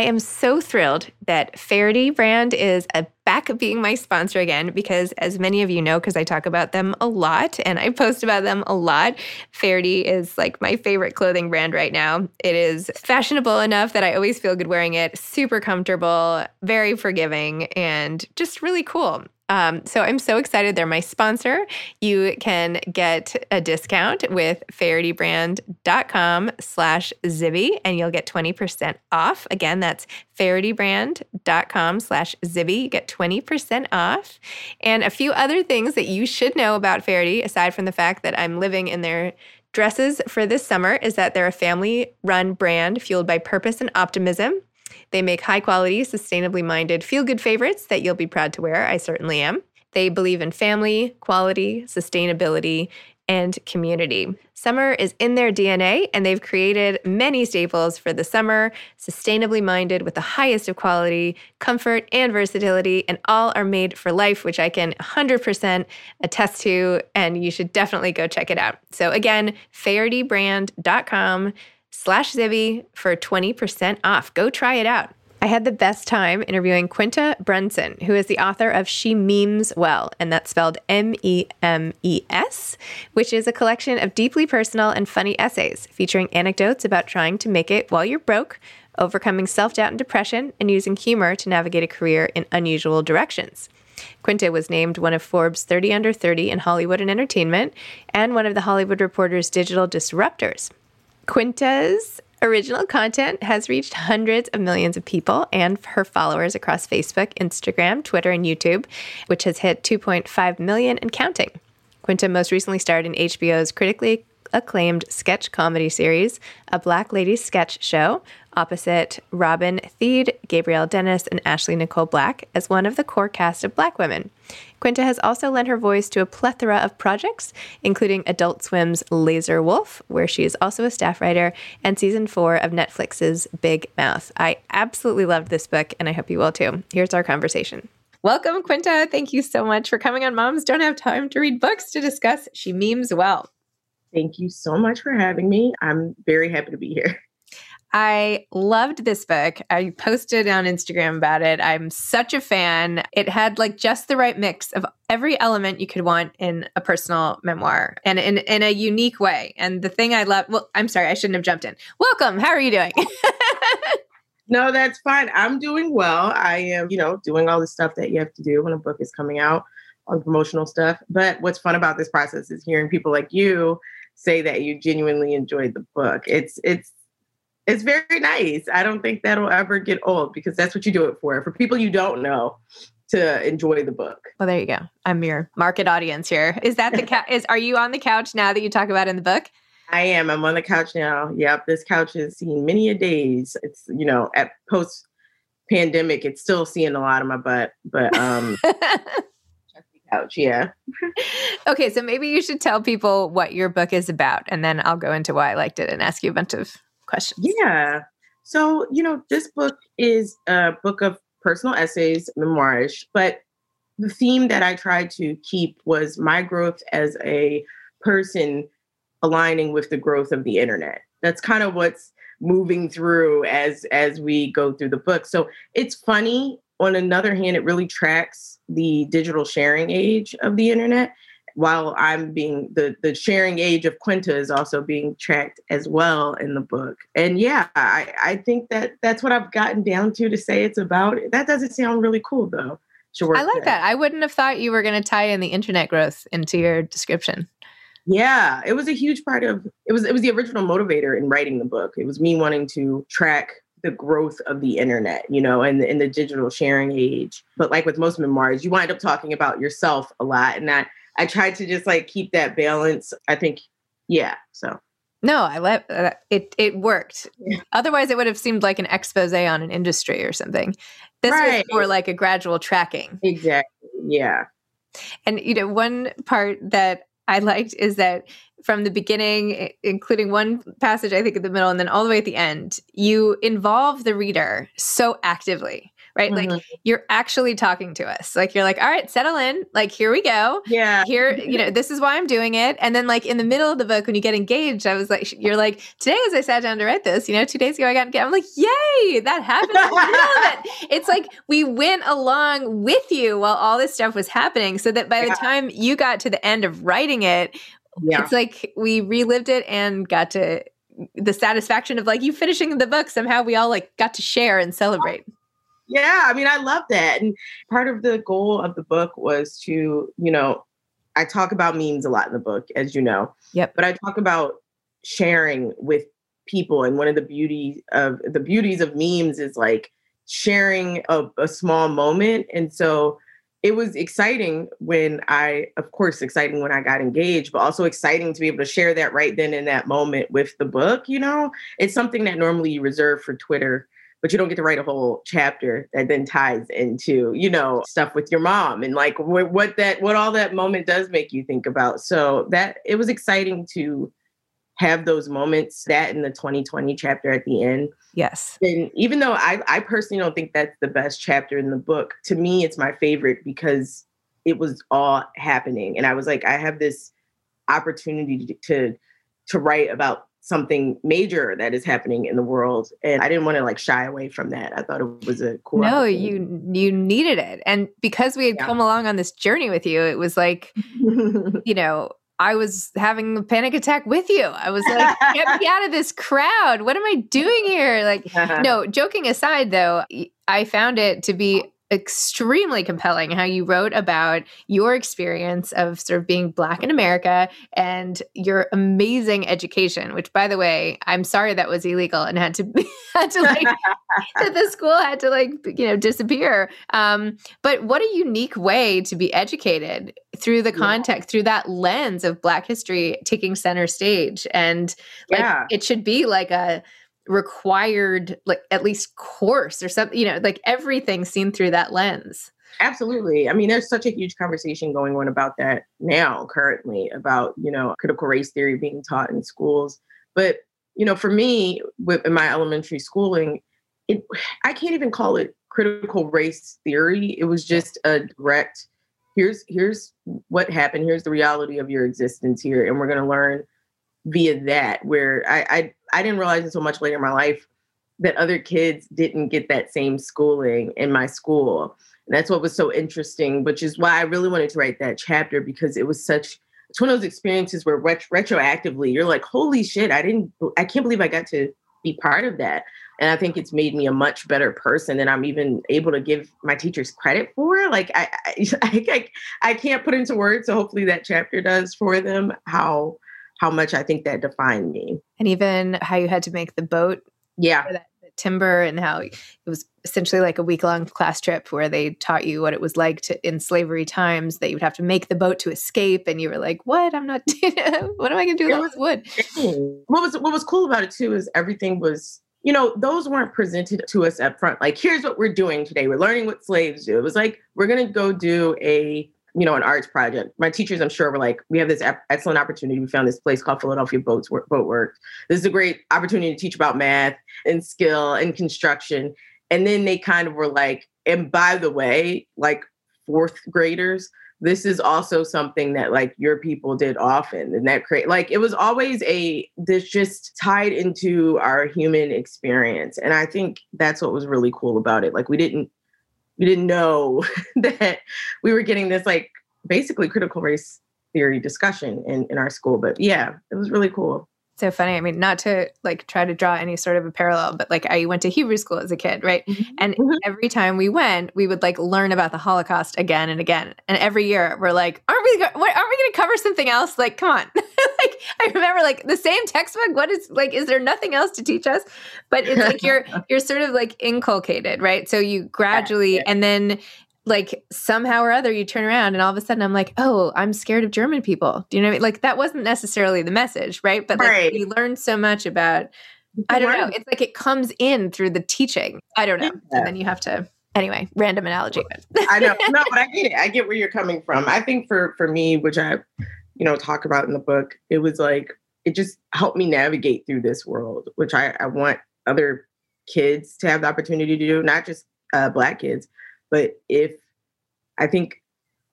I am so thrilled that Faherty brand is a back being my sponsor again because as many of you know because I talk about them a lot and I post about them a lot, Faherty is like my favorite clothing brand right now. It is fashionable enough that I always feel good wearing it, super comfortable, very forgiving and just really cool. Um, so I'm so excited. They're my sponsor. You can get a discount with fahertybrand.com slash Zibby and you'll get 20% off. Again, that's fahertybrand.com slash Zibby. You get 20% off. And a few other things that you should know about Faherty, aside from the fact that I'm living in their dresses for this summer, is that they're a family run brand fueled by purpose and optimism. They make high quality, sustainably minded, feel good favorites that you'll be proud to wear. I certainly am. They believe in family, quality, sustainability, and community. Summer is in their DNA, and they've created many staples for the summer, sustainably minded with the highest of quality, comfort, and versatility, and all are made for life, which I can 100% attest to, and you should definitely go check it out. So again, fahertybrand.com slash Zibby for 20% off. Go try it out. I had the best time interviewing Quinta Brunson, who is the author of She Memes Well, and that's spelled M E M E S, which is a collection of deeply personal and funny essays featuring anecdotes about trying to make it while you're broke, overcoming self doubt and depression, and using humor to navigate a career in unusual directions. Quinta was named one of Forbes 30 Under 30 in Hollywood and Entertainment and one of the Hollywood Reporter's digital disruptors. Quinta's original content has reached hundreds of millions of people and her followers across Facebook, Instagram, Twitter, and YouTube, which has hit 2.5 million and counting. Quinta most recently starred in HBO's critically acclaimed sketch comedy series, A Black Lady Sketch Show, opposite Robin Thede, Gabrielle Dennis, and Ashley Nicole Black as one of the core cast of Black Women. Quinta has also lent her voice to a plethora of projects, including Adult Swim's Lazor Wulf, where she is also a staff writer, and season four of Netflix's Big Mouth. I absolutely loved this book, and I hope you will too. Here's our conversation. Welcome, Quinta. Thank you so much for coming on Moms Don't Have Time to Read Books to discuss She Memes Well. Thank you so much for having me. I'm very happy to be here. I loved this book. I posted on Instagram about it. I'm such a fan. It had like just the right mix of every element you could want in a personal memoir and in, in a unique way. And the thing I love, well, I'm sorry, I shouldn't have jumped in. Welcome. How are you doing? no, that's fine. I'm doing well. I am, you know, doing all the stuff that you have to do when a book is coming out on promotional stuff. But what's fun about this process is hearing people like you say that you genuinely enjoyed the book. It's it's it's very nice. I don't think that'll ever get old because that's what you do it for. For people you don't know to enjoy the book. Well, there you go. I'm your market audience here. Is that the ca- is are you on the couch now that you talk about in the book? I am. I'm on the couch now. Yep, this couch has seen many a days. It's you know at post pandemic, it's still seeing a lot of my butt, but um. couch, yeah. okay, so maybe you should tell people what your book is about, and then I'll go into why I liked it and ask you a bunch of questions. Yeah. So, you know, this book is a book of personal essays, memoirs, but the theme that I tried to keep was my growth as a person aligning with the growth of the internet. That's kind of what's moving through as as we go through the book. So it's funny. On another hand, it really tracks the digital sharing age of the internet while I'm being the the sharing age of Quinta is also being tracked as well in the book. And yeah, I, I think that that's what I've gotten down to to say it's about. That doesn't sound really cool though. Sure. I like that. I wouldn't have thought you were going to tie in the internet growth into your description. Yeah, it was a huge part of it was it was the original motivator in writing the book. It was me wanting to track the growth of the internet, you know, and in the digital sharing age. But like with most memoirs, you wind up talking about yourself a lot and that I tried to just like keep that balance. I think, yeah. So. No, I let uh, it. It worked. Yeah. Otherwise, it would have seemed like an expose on an industry or something. This right. was more like a gradual tracking. Exactly. Yeah. And you know, one part that I liked is that from the beginning, including one passage I think in the middle, and then all the way at the end, you involve the reader so actively right? Mm-hmm. Like you're actually talking to us. Like you're like, all right, settle in. Like here we go. Yeah. Here, you know, this is why I'm doing it. And then like in the middle of the book, when you get engaged, I was like, you're like, today as I sat down to write this, you know, two days ago I got engaged. I'm like, yay, that happened. it. It's like we went along with you while all this stuff was happening, so that by yeah. the time you got to the end of writing it, yeah. it's like we relived it and got to the satisfaction of like you finishing the book somehow we all like got to share and celebrate yeah, I mean, I love that. And part of the goal of the book was to, you know, I talk about memes a lot in the book, as you know. Yep. But I talk about sharing with people. And one of the beauty of the beauties of memes is like sharing a, a small moment. And so it was exciting when I, of course, exciting when I got engaged, but also exciting to be able to share that right then in that moment with the book. You know, it's something that normally you reserve for Twitter but you don't get to write a whole chapter that then ties into you know stuff with your mom and like what, what that what all that moment does make you think about. So that it was exciting to have those moments that in the 2020 chapter at the end. Yes. And even though i i personally don't think that's the best chapter in the book to me it's my favorite because it was all happening. And i was like i have this opportunity to to, to write about something major that is happening in the world and i didn't want to like shy away from that i thought it was a cool no you you needed it and because we had yeah. come along on this journey with you it was like you know I was having a panic attack with you. I was like, get me out of this crowd. What am I doing here? Like, uh-huh. no, joking aside, though, I found it to be extremely compelling how you wrote about your experience of sort of being black in America and your amazing education, which by the way, I'm sorry that was illegal and had to had to like that the school had to like you know disappear. Um, but what a unique way to be educated through the context, yeah. through that lens of black history taking center stage. And like yeah. it should be like a required like at least course or something you know like everything seen through that lens Absolutely. I mean, there's such a huge conversation going on about that now, currently, about, you know, critical race theory being taught in schools. But, you know, for me, with in my elementary schooling, it I can't even call it critical race theory. It was just a direct here's here's what happened, here's the reality of your existence here, and we're gonna learn via that. Where I I, I didn't realize until much later in my life that other kids didn't get that same schooling in my school And that's what was so interesting, which is why I really wanted to write that chapter because it was such it's one of those experiences where ret- retroactively you're like, holy shit, I didn't, I can't believe I got to be part of that. And I think it's made me a much better person and I'm even able to give my teachers credit for. Like I, I, I, I can't put into words. So hopefully that chapter does for them how how much I think that defined me. And even how you had to make the boat. Yeah. That timber and how it was essentially like a week long class trip where they taught you what it was like to in slavery times that you would have to make the boat to escape and you were like what i'm not what am i going to do with wood what was what was cool about it too is everything was you know those weren't presented to us up front like here's what we're doing today we're learning what slaves do it was like we're going to go do a you know, an arts project. My teachers, I'm sure, were like, we have this excellent opportunity. We found this place called Philadelphia Boats Boat Works. This is a great opportunity to teach about math and skill and construction. And then they kind of were like, and by the way, like fourth graders, this is also something that like your people did often and that create like it was always a this just tied into our human experience and i think that's what was really cool about it like we didn't we didn't know that we were getting this like basically critical race theory discussion in, in our school. But yeah, it was really cool so funny. I mean, not to like try to draw any sort of a parallel, but like I went to Hebrew school as a kid, right? Mm-hmm. And mm-hmm. every time we went, we would like learn about the Holocaust again and again. And every year we're like, aren't we, go- what, aren't we going to cover something else? Like, come on. like, I remember like the same textbook. What is like, is there nothing else to teach us? But it's like you're, you're sort of like inculcated, right? So you gradually, yeah. and then like somehow or other you turn around and all of a sudden I'm like, oh, I'm scared of German people. Do you know what I mean? Like that wasn't necessarily the message, right? But like right. you learn so much about I don't know. It's like it comes in through the teaching. I don't know. Yeah. And then you have to anyway, random analogy. I know. No, but I get it. I get where you're coming from. I think for for me, which I, you know, talk about in the book, it was like it just helped me navigate through this world, which I, I want other kids to have the opportunity to do, not just uh, black kids, but if I think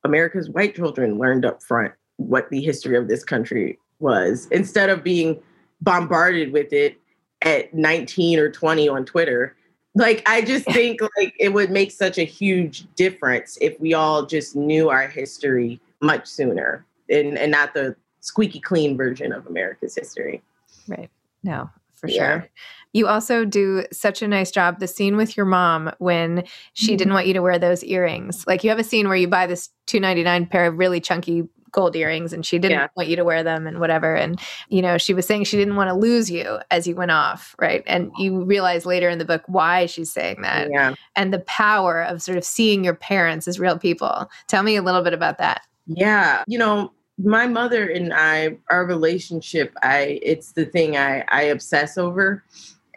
America's white children learned up front what the history of this country was instead of being bombarded with it at 19 or 20 on Twitter. Like I just think like it would make such a huge difference if we all just knew our history much sooner and, and not the squeaky clean version of America's history. Right. No, for yeah. sure. You also do such a nice job. The scene with your mom when she mm-hmm. didn't want you to wear those earrings. Like you have a scene where you buy this two ninety nine pair of really chunky gold earrings and she didn't yeah. want you to wear them and whatever and you know she was saying she didn't want to lose you as you went off right and you realize later in the book why she's saying that yeah. and the power of sort of seeing your parents as real people tell me a little bit about that yeah you know my mother and I, our relationship, I it's the thing I I obsess over,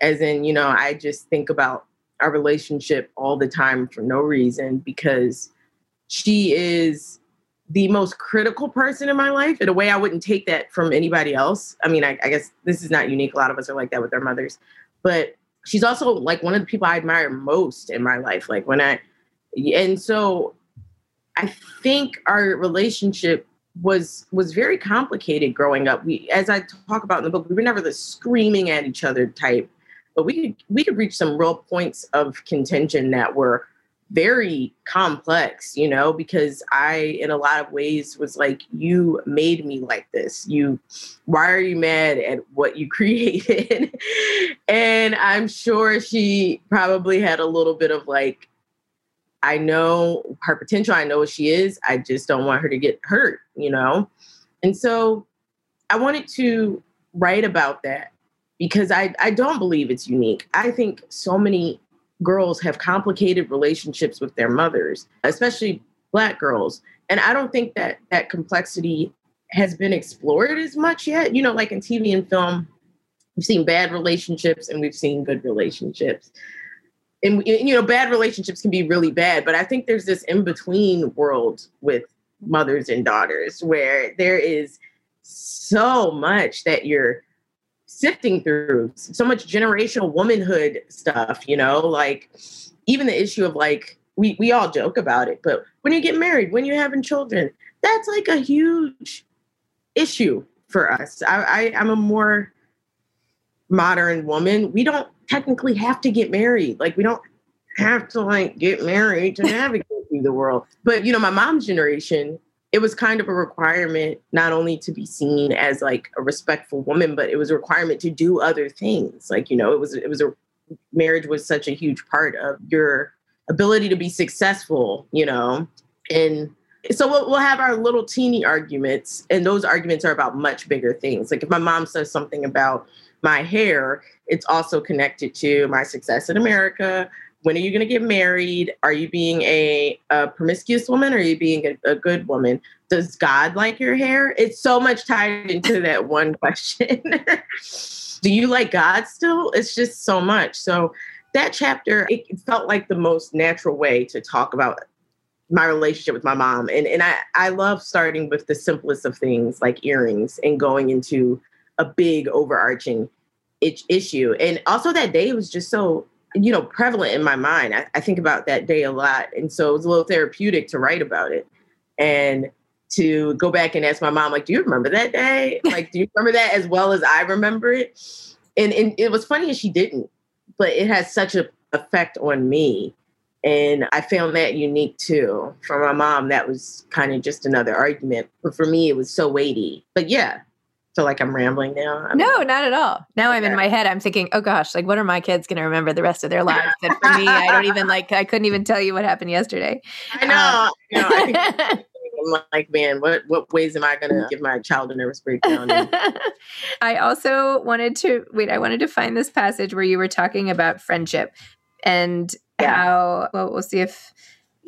as in you know I just think about our relationship all the time for no reason because she is the most critical person in my life in a way I wouldn't take that from anybody else. I mean, I, I guess this is not unique. A lot of us are like that with our mothers, but she's also like one of the people I admire most in my life. Like when I, and so I think our relationship was was very complicated growing up. We, as I talk about in the book, we were never the screaming at each other type, but we could we could reach some real points of contention that were very complex, you know, because I, in a lot of ways, was like, you made me like this. You, why are you mad at what you created? and I'm sure she probably had a little bit of like, I know her potential. I know what she is. I just don't want her to get hurt, you know? And so I wanted to write about that because I, I don't believe it's unique. I think so many girls have complicated relationships with their mothers, especially Black girls. And I don't think that that complexity has been explored as much yet. You know, like in TV and film, we've seen bad relationships and we've seen good relationships. And, you know, bad relationships can be really bad, but I think there's this in between world with mothers and daughters where there is so much that you're sifting through, so much generational womanhood stuff, you know, like even the issue of like, we, we all joke about it, but when you get married, when you're having children, that's like a huge issue for us. I, I I'm a more modern woman. We don't technically have to get married. Like we don't have to like get married to navigate through the world. But you know, my mom's generation, it was kind of a requirement not only to be seen as like a respectful woman, but it was a requirement to do other things. Like, you know, it was it was a marriage was such a huge part of your ability to be successful, you know. And so we'll, we'll have our little teeny arguments, and those arguments are about much bigger things. Like if my mom says something about my hair, it's also connected to my success in America. When are you going to get married? Are you being a, a promiscuous woman or are you being a, a good woman? Does God like your hair? It's so much tied into that one question. Do you like God still? It's just so much. So that chapter, it felt like the most natural way to talk about my relationship with my mom. And and I, I love starting with the simplest of things like earrings and going into a big overarching itch, issue. And also that day was just so, you know, prevalent in my mind. I, I think about that day a lot. And so it was a little therapeutic to write about it. And to go back and ask my mom, like, do you remember that day? Like, do you remember that as well as I remember it? And, and it was funny as she didn't, but it has such an effect on me. And I found that unique too. For my mom, that was kind of just another argument. But for me, it was so weighty. But yeah, feel like I'm rambling now. I'm no, not at all. Now I'm in my head. I'm thinking, oh gosh, like what are my kids going to remember the rest of their lives? That for me, I don't even like. I couldn't even tell you what happened yesterday. I know. Um, you know I am like, man, what what ways am I going to give my child a nervous breakdown? I also wanted to wait. I wanted to find this passage where you were talking about friendship and yeah. how. Well, we'll see if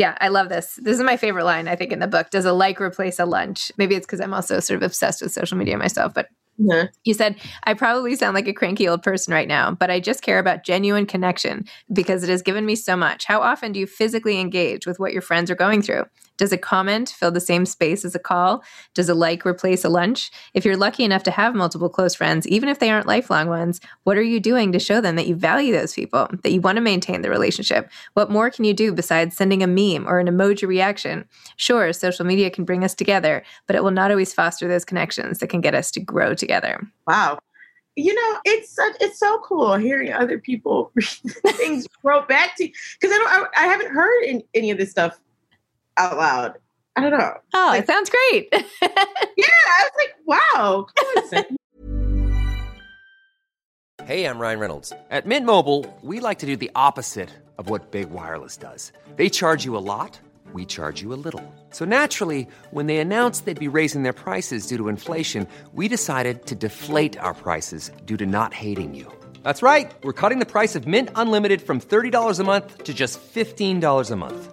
yeah, I love this. This is my favorite line, I think, in the book. Does a like replace a lunch? Maybe it's because I'm also sort of obsessed with social media myself, but yeah. You said, I probably sound like a cranky old person right now, but I just care about genuine connection because it has given me so much. How often do you physically engage with what your friends are going through? Does a comment fill the same space as a call? Does a like replace a lunch? If you're lucky enough to have multiple close friends, even if they aren't lifelong ones, what are you doing to show them that you value those people, that you want to maintain the relationship? What more can you do besides sending a meme or an emoji reaction? Sure, social media can bring us together, but it will not always foster those connections that can get us to grow together. Wow you know, it's it's so cool hearing other people things wrote back to you because I don't I, I, haven't heard any of this stuff out loud. I don't know. Oh, like, it sounds great. yeah, I was like, wow. hey, I'm Ryan Reynolds. At Mint Mobile, we like to do the opposite of what Big Wireless does. They charge you a lot, we charge you a little. So naturally, when they announced they'd be raising their prices due to inflation, we decided to deflate our prices due to not hating you. That's right. We're cutting the price of Mint Unlimited from $30 a month to just $15 a month.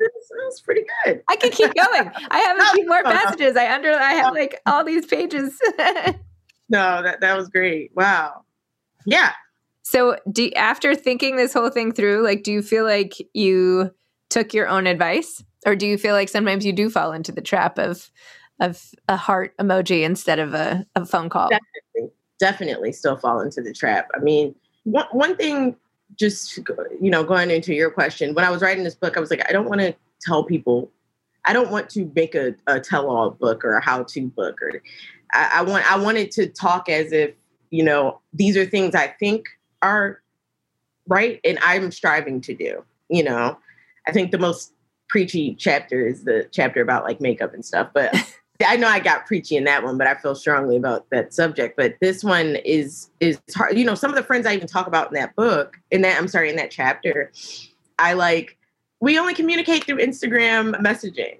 Sounds pretty good. I can keep going. I have a few more passages. I under I have like all these pages. no, that that was great. Wow. Yeah. So, do after thinking this whole thing through, like, do you feel like you took your own advice, or do you feel like sometimes you do fall into the trap of of a heart emoji instead of a, a phone call? Definitely, definitely, still fall into the trap. I mean, one one thing, just you know, going into your question, when I was writing this book, I was like, I don't want to tell people, I don't want to make a, a tell all book or a how to book, or I, I want I wanted to talk as if you know these are things I think are right and I'm striving to do. You know, I think the most preachy chapter is the chapter about like makeup and stuff, but I know I got preachy in that one, but I feel strongly about that subject. But this one is is hard. You know, some of the friends I even talk about in that book, in that I'm sorry, in that chapter, I like we only communicate through Instagram messaging.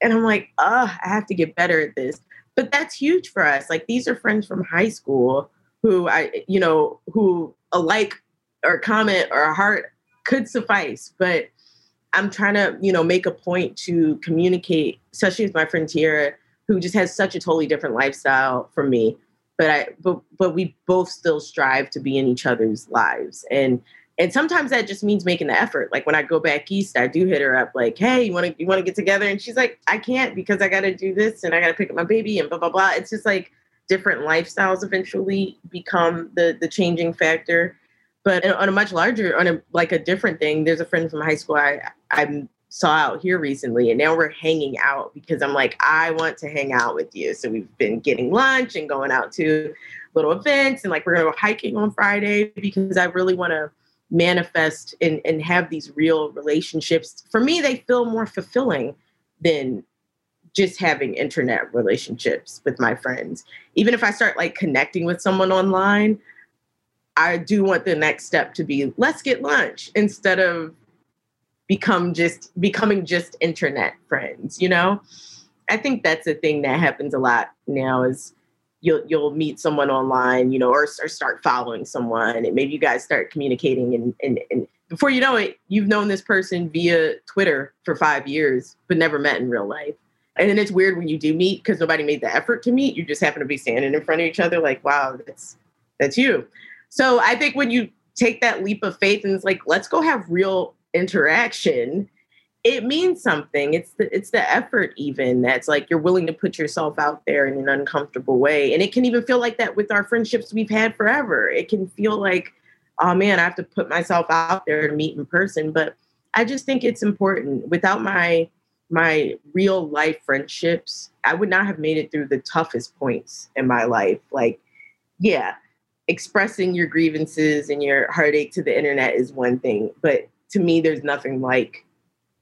And I'm like, oh, I have to get better at this. But that's huge for us. Like these are friends from high school who I, you know, who a like or comment or a heart could suffice. But I'm trying to, you know, make a point to communicate, especially with my friend Tiara, who just has such a totally different lifestyle from me. But I, but but we both still strive to be in each other's lives, and and sometimes that just means making the effort. Like when I go back east, I do hit her up, like, "Hey, you want to you want to get together?" And she's like, "I can't because I got to do this and I got to pick up my baby and blah blah blah." It's just like different lifestyles eventually become the the changing factor. But uh, on a much larger, on a like a different thing, there's a friend from high school I I saw out here recently, and now we're hanging out because I'm like, I want to hang out with you. So we've been getting lunch and going out to little events, and like we're gonna go hiking on Friday because I really want to manifest and, and have these real relationships. For me, they feel more fulfilling than just having internet relationships with my friends. Even if I start like connecting with someone online, I do want the next step to be let's get lunch instead of become just becoming just internet friends, you know? I think that's a thing that happens a lot now is you'll you'll meet someone online, you know, or, or start following someone and maybe you guys start communicating and, and and before you know it, you've known this person via Twitter for five years, but never met in real life. And then it's weird when you do meet because nobody made the effort to meet. You just happen to be standing in front of each other, like, wow, that's that's you. So I think when you take that leap of faith and it's like, let's go have real interaction, it means something. It's the it's the effort even that's like you're willing to put yourself out there in an uncomfortable way. And it can even feel like that with our friendships we've had forever. It can feel like, oh man, I have to put myself out there to meet in person. But I just think it's important. Without my my real life friendships, I would not have made it through the toughest points in my life. Like, yeah, expressing your grievances and your heartache to the internet is one thing, but to me, there's nothing like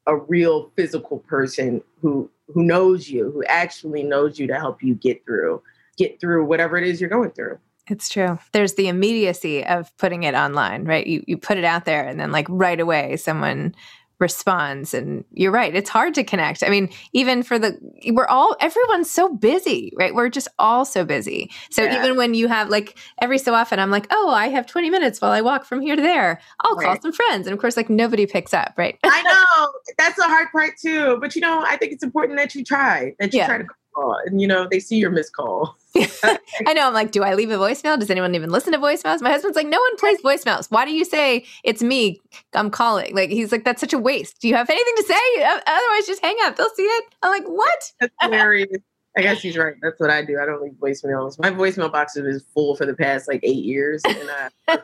a real physical person who who knows you, who actually knows you to help you get through get through whatever it is you're going through. It's true. There's the immediacy of putting it online, right? You you put it out there and then like right away someone responds. And you're right it's hard to connect. I mean even for the we're all everyone's so busy right? We're just all so busy. So yeah. even when you have like every so often i'm like oh i have 20 minutes while i walk from here to there. I'll right. call some friends. And of course like nobody picks up right? I know. That's the hard part too. But you know i think it's important that you try that you yeah. try to call and you know they see your missed call I know. I'm like, do I leave a voicemail? Does anyone even listen to voicemails? My husband's like, no one plays voicemails. Why do you say it's me? I'm calling. Like, he's like, that's such a waste. Do you have anything to say? Otherwise, just hang up. They'll see it. I'm like, what? That's hilarious. I guess he's right. That's what I do. I don't leave voicemails. My voicemail box is full for the past like eight years, and I,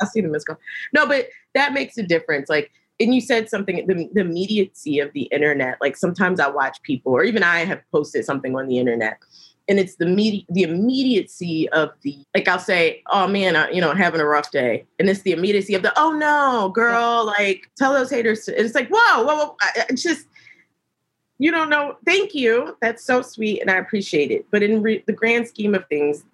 I see the missed call. No, but that makes a difference. Like, and you said something the, the immediacy of the internet. Like sometimes I watch people, or even I have posted something on the internet and it's the med- the immediacy of the like I'll say, oh man, I, you know, having a rough day, and it's the immediacy of the oh no, girl, like tell those haters. To, it's like whoa, whoa, whoa, it's just you don't know. Thank you, that's so sweet, and I appreciate it. But in re- the grand scheme of things,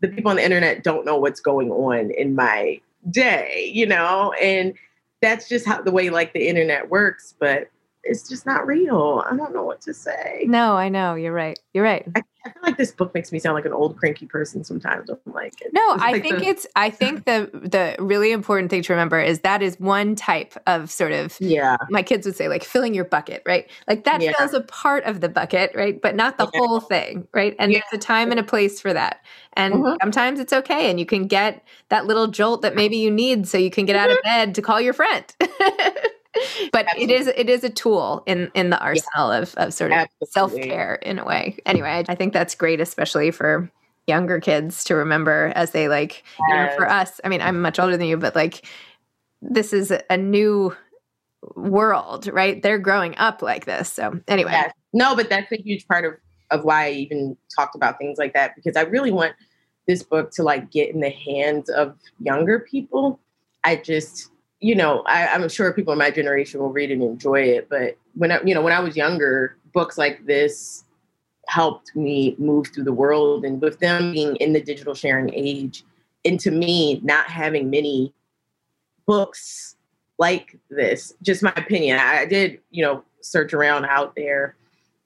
the people on the internet don't know what's going on in my day, you know, and that's just how the way like the internet works. But it's just not real. I don't know what to say. No, I know. You're right. You're right. I I feel like this book makes me sound like an old cranky person sometimes. I'm like, no, I like think the- it's. I think the the really important thing to remember is that is one type of sort of. yeah, My kids would say like filling your bucket, right? Like that Yeah. fills a part of the bucket, right? But not the Yeah. whole thing, right? And Yeah. there's a time and a place for that. And Mhm. sometimes it's okay, and you can get that little jolt that maybe you need so you can get out of bed to call your friend. but it is it is a tool in in the arsenal of of sort of self care in a way. Anyway, I, think that's great, especially for younger kids to remember as they like. You know, for us, I mean, I'm much older than you, but like this is a- a new world, right? They're growing up like this. So anyway, Yes. No, but that's a huge part of of why I even talked about things like that because I really want this book to like get in the hands of younger people. I just, you know, I, I'm sure people in my generation will read and enjoy it, but when I, you know, when I was younger, books like this helped me move through the world, and with them being in the digital sharing age, and to me, not having many books like this, just my opinion. I did, you know, search around out there.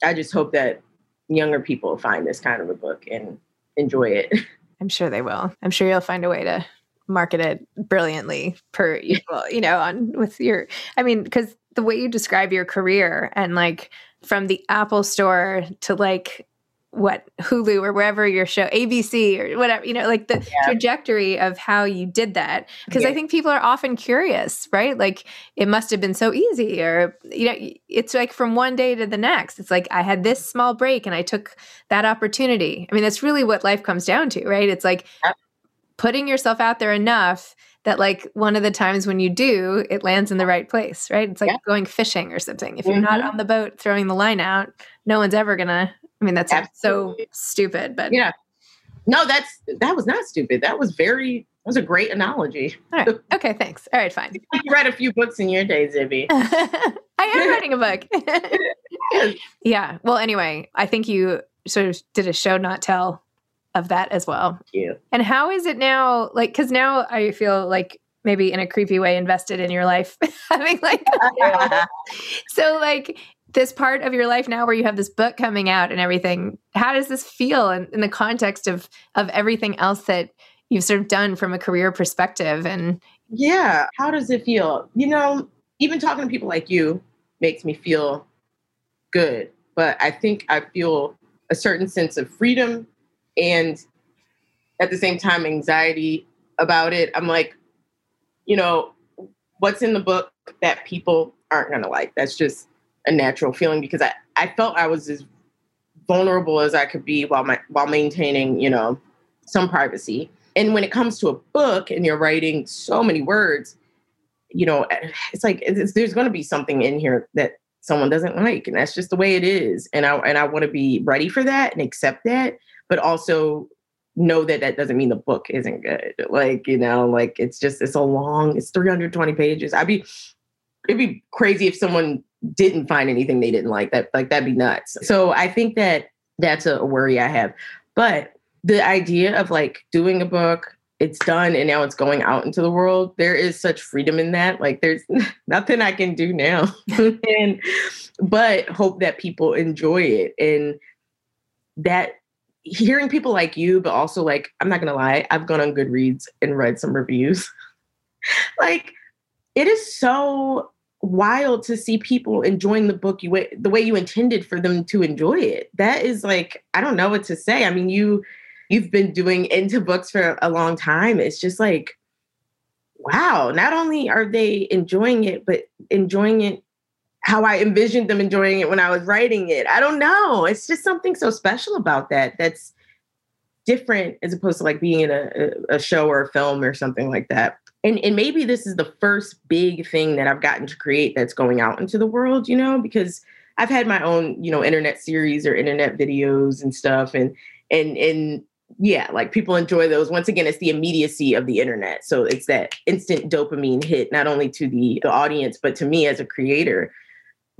I just hope that younger people find this kind of a book and enjoy it. I'm sure they will. I'm sure you'll find a way to market it brilliantly per you know, on with your I mean, because the way you describe your career and like from the Apple store to like what Hulu or wherever your show ABC or whatever, you know, like the Yeah. trajectory of how you did that. Because I think people are often curious, right? Like it must have been so easy, or you know, it's like from one day to the next. It's like I had this small break and I took that opportunity. I mean, that's really what life comes down to, right? It's like Yep. Putting yourself out there enough that like one of the times when you do, it lands in the right place, right? It's like Yeah. going fishing or something. If you're not Mhm. on the boat throwing the line out, no one's ever gonna. I mean, that's so stupid, but yeah. No, that's that was not stupid. That was very that was a great analogy. all right. Okay, thanks. All right, fine. You read a few books in your day, Zibby. I am writing a book. yeah. Well, anyway, I think you sort of did a show not tell of that as well. And how is it now? Like, because now I feel like maybe in a creepy way invested in your life, having like so like this part of your life now where you have this book coming out and everything. How does this feel in, in the context of of everything else that you've sort of done from a career perspective? And Yeah. How does it feel? You know, even talking to people like you makes me feel good. But I think I feel a certain sense of freedom and at the same time anxiety about it. I'm like, you know, what's in the book that people aren't gonna like? That's just a natural feeling because I, I felt I was as vulnerable as I could be while my while maintaining, you know, some privacy. And when it comes to a book and you're writing so many words, you know, it's like it's, there's going to be something in here that someone doesn't like, and that's just the way it is. And I and I want to be ready for that and accept that, but also know that that doesn't mean the book isn't good. Like you know, like it's just it's a long, it's 320 pages. I'd be it'd be crazy if someone didn't find anything they didn't like. That like that'd be nuts. So I think that that's a worry I have, but the idea of like doing a book it's done and now it's going out into the world there is such freedom in that like there's nothing i can do now and but hope that people enjoy it and that hearing people like you but also like i'm not gonna lie i've gone on goodreads and read some reviews. Like it is so wild to see people enjoying the book you the way you intended for them to enjoy it. That is like i don't know what to say. I mean you you've been doing into books for a long time. It's just like wow not only are they enjoying it but enjoying it how i envisioned them enjoying it when i was writing it i don't know it's just something so special about that that's different as opposed to like being in a, a show or a film or something like that and and maybe this is the first big thing that i've gotten to create that's going out into the world you know because i've had my own you know internet series or internet videos and stuff and and and yeah, like people enjoy those. Once again, it's the immediacy of the internet. So it's that instant dopamine hit, not only to the, the audience, but to me as a creator.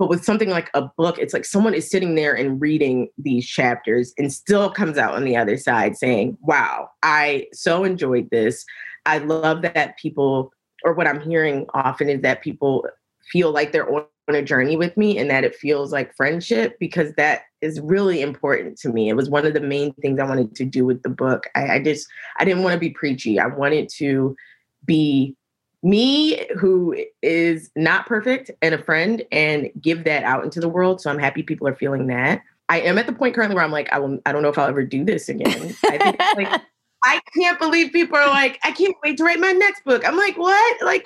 But with something like a book, it's like someone is sitting there and reading these chapters and still comes out on the other side saying, wow, I so enjoyed this. I love that people, or what I'm hearing often is that people feel like they're on a journey with me and that it feels like friendship because that is really important to me. It was one of the main things I wanted to do with the book. I, I just I didn't want to be preachy. I wanted to be me who is not perfect and a friend and give that out into the world. So I'm happy people are feeling that. I am at the point currently where I'm like, I will I don't know if I'll ever do this again. I think like I can't believe people are like, I can't wait to write my next book. I'm like, what? Like,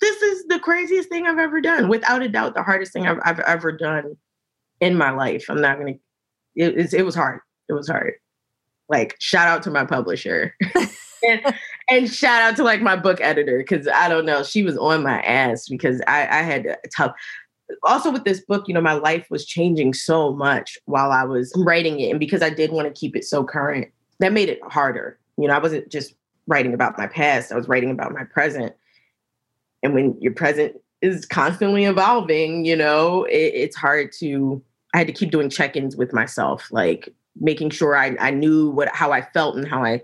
this is the craziest thing I've ever done. Without a doubt, the hardest thing I've, I've ever done in my life. I'm not gonna. It, it was hard. It was hard. Like, shout out to my publisher. and, and, shout out to like my book editor because I don't know, she was on my ass because I, I had tough. Also, with this book, you know, my life was changing so much while I was writing it, and because I did want to keep it so current, that made it harder. You know, I wasn't just writing about my past; I was writing about my present. And when your present is constantly evolving, you know, it, it's hard to. I had to keep doing check-ins with myself, like making sure I, I knew what how I felt and how I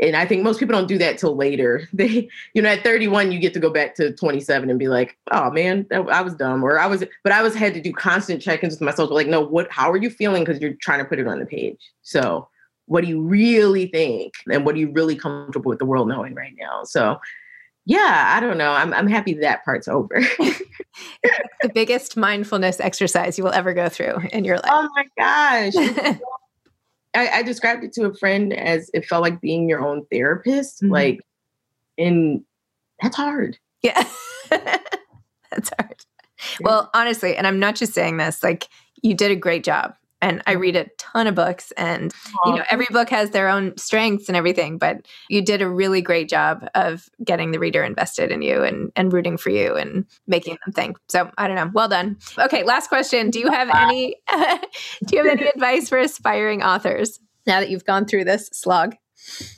and I think most people don't do that till later. They, you know, at 31, you get to go back to 27 and be like, oh man, I was dumb. Or I was, but I was had to do constant check-ins with myself. Like, no, what, how are you feeling? Because you're trying to put it on the page. So what do you really think? And what are you really comfortable with the world knowing right now? So yeah, I don't know. I'm I'm happy that part's over. the biggest mindfulness exercise you will ever go through in your oh life. Oh my gosh. I, I, described it to a friend as it felt like being your own therapist. Mm-hmm. Like, and that's hard. Yeah. that's hard. Well, honestly, and I'm not just saying this, like, you did a great job and I read a ton of books and you know every book has their own strengths and everything but you did a really great job of getting the reader invested in you and and rooting for you and making them think. So I don't know. Well done. Okay last question. Do you have any do you have any advice for aspiring authors? Now that you've gone through this slog.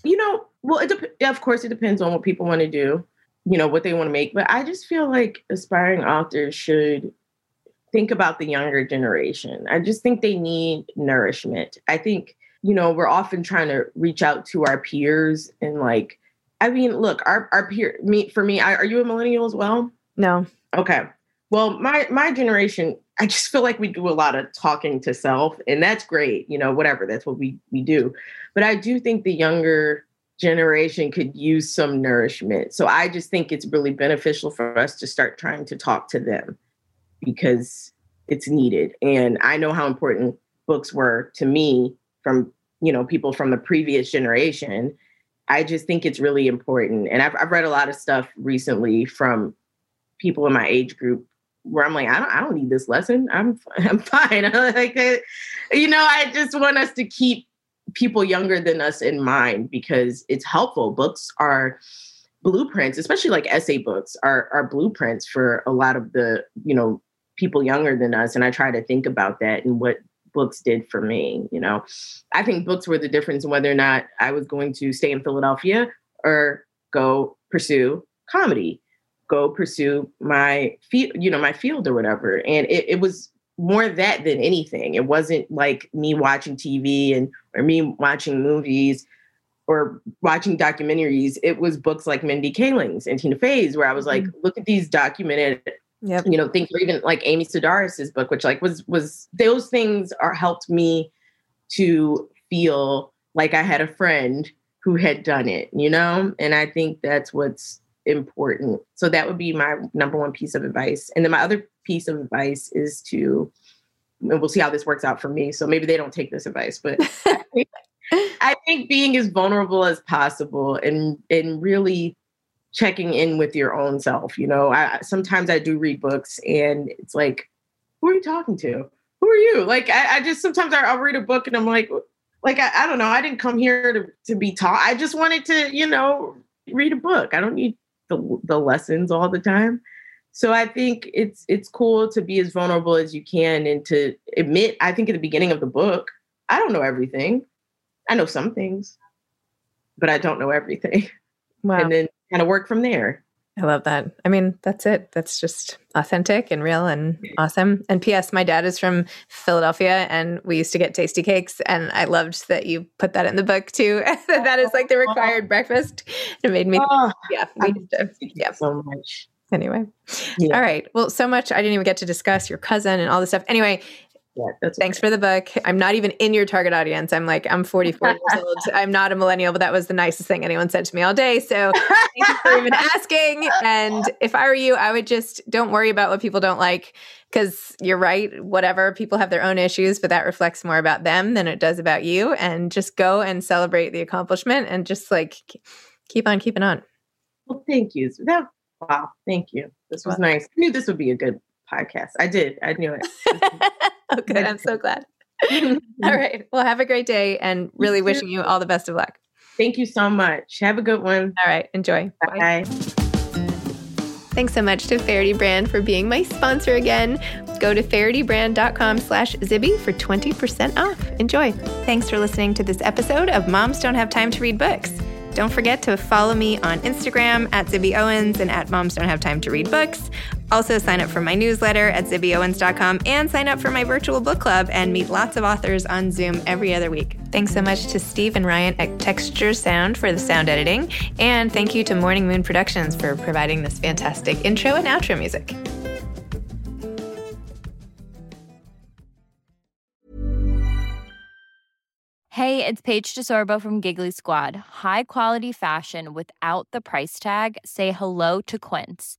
You know well it de- of course it depends on what people want to do you know what they want to make but I just feel like aspiring authors should think about the younger generation. I just think they need nourishment. I think, you know, we're often trying to reach out to our peers and like, I mean, look, our, our peer, me, for me, I, are you a millennial as well? No. Okay. Well, my, my generation, I just feel like we do a lot of talking to self and that's great, you know, whatever, that's what we, we do. But I do think the younger generation could use some nourishment. So I just think it's really beneficial for us to start trying to talk to them because it's needed. And I know how important books were to me from, you know, people from the previous generation. I just think it's really important. And I've, I've read a lot of stuff recently from people in my age group where I'm like, I don't, I don't need this lesson. I'm, I'm fine. like, you know, I just want us to keep people younger than us in mind because it's helpful. Books are blueprints, especially like essay books, are are blueprints for a lot of the, you know, people younger than us and i try to think about that and what books did for me you know? I think books were the difference in whether or not i was going to stay in philadelphia or go pursue comedy go pursue my field you know my field or whatever. And it, it was more that than anything. It wasn't like me watching tv and or me watching movies or watching documentaries, it was books like Mindy Kaling's and Tina Fey's, where I was like, mm-hmm. look at these documented Yep. You know, think or even like Amy Sedaris's book, which like was was those things are helped me to feel like I had a friend who had done it, you know? And I think that's what's important. So that would be my number one piece of advice. And then my other piece of advice is to and we'll see how this works out for me. So maybe they don't take this advice, but I, think, I think being as vulnerable as possible and and really checking in with your own self. You know, I sometimes I do read books and it's like, who are you talking to? Who are you? Like, I, I just sometimes I, will read a book and I'm like, like I, I, don't know. I didn't come here to to be taught. I just wanted to, you know, read a book. I don't need the the lessons all the time. So I think it's it's cool to be as vulnerable as you can and to admit. I think at the beginning of the book, I don't know everything. I know some things, but I don't know everything. Wow. And then kind of work from there. I love that. I mean, that's it. That's just authentic and real and awesome. And P.S. My dad is from Philadelphia, and we used to get Tastykakes, and I loved that you put that in the book too. that is like the required breakfast. It made me, oh, yeah, we to, yeah, so much. Anyway. Yeah. All right. Well, so much I didn't even get to discuss your cousin and all this stuff. Anyway, yeah, thanks for the book. I'm not even in your target audience. I'm like, I'm 44 years old. I'm not a millennial, but that was the nicest thing anyone said to me all day. So thank you for even asking. And if I were you, I would just don't worry about what people don't like because you're right. Whatever people have their own issues, but that reflects more about them than it does about you. And just go and celebrate the accomplishment and just like keep on keeping on. Well, thank you. That wow, thank you. This was nice. I knew this would be a good podcast. I did. I knew it. oh, good. I'm so glad. all right. Well, have a great day and really you wishing you all the best of luck. Thank you so much. Have a good one. All right. Enjoy. Bye. Bye. Thanks so much to Faherty Brand for being my sponsor again. Go to fahertybrand.com slash Zibby for 20% off. Enjoy. Thanks for listening to this episode of Moms Don't Have Time to Read Books. Don't forget to follow me on Instagram at Zibby Owens and at Moms Don't Have Time to Read Books. Also, sign up for my newsletter at zibbyowens.com and sign up for my virtual book club and meet lots of authors on Zoom every other week. Thanks so much to Steve and Ryan at Texture Sound for the sound editing. And thank you to Morning Moon Productions for providing this fantastic intro and outro music. Hey, it's Paige DeSorbo from Giggly Squad. High quality fashion without the price tag? Say hello to Quince.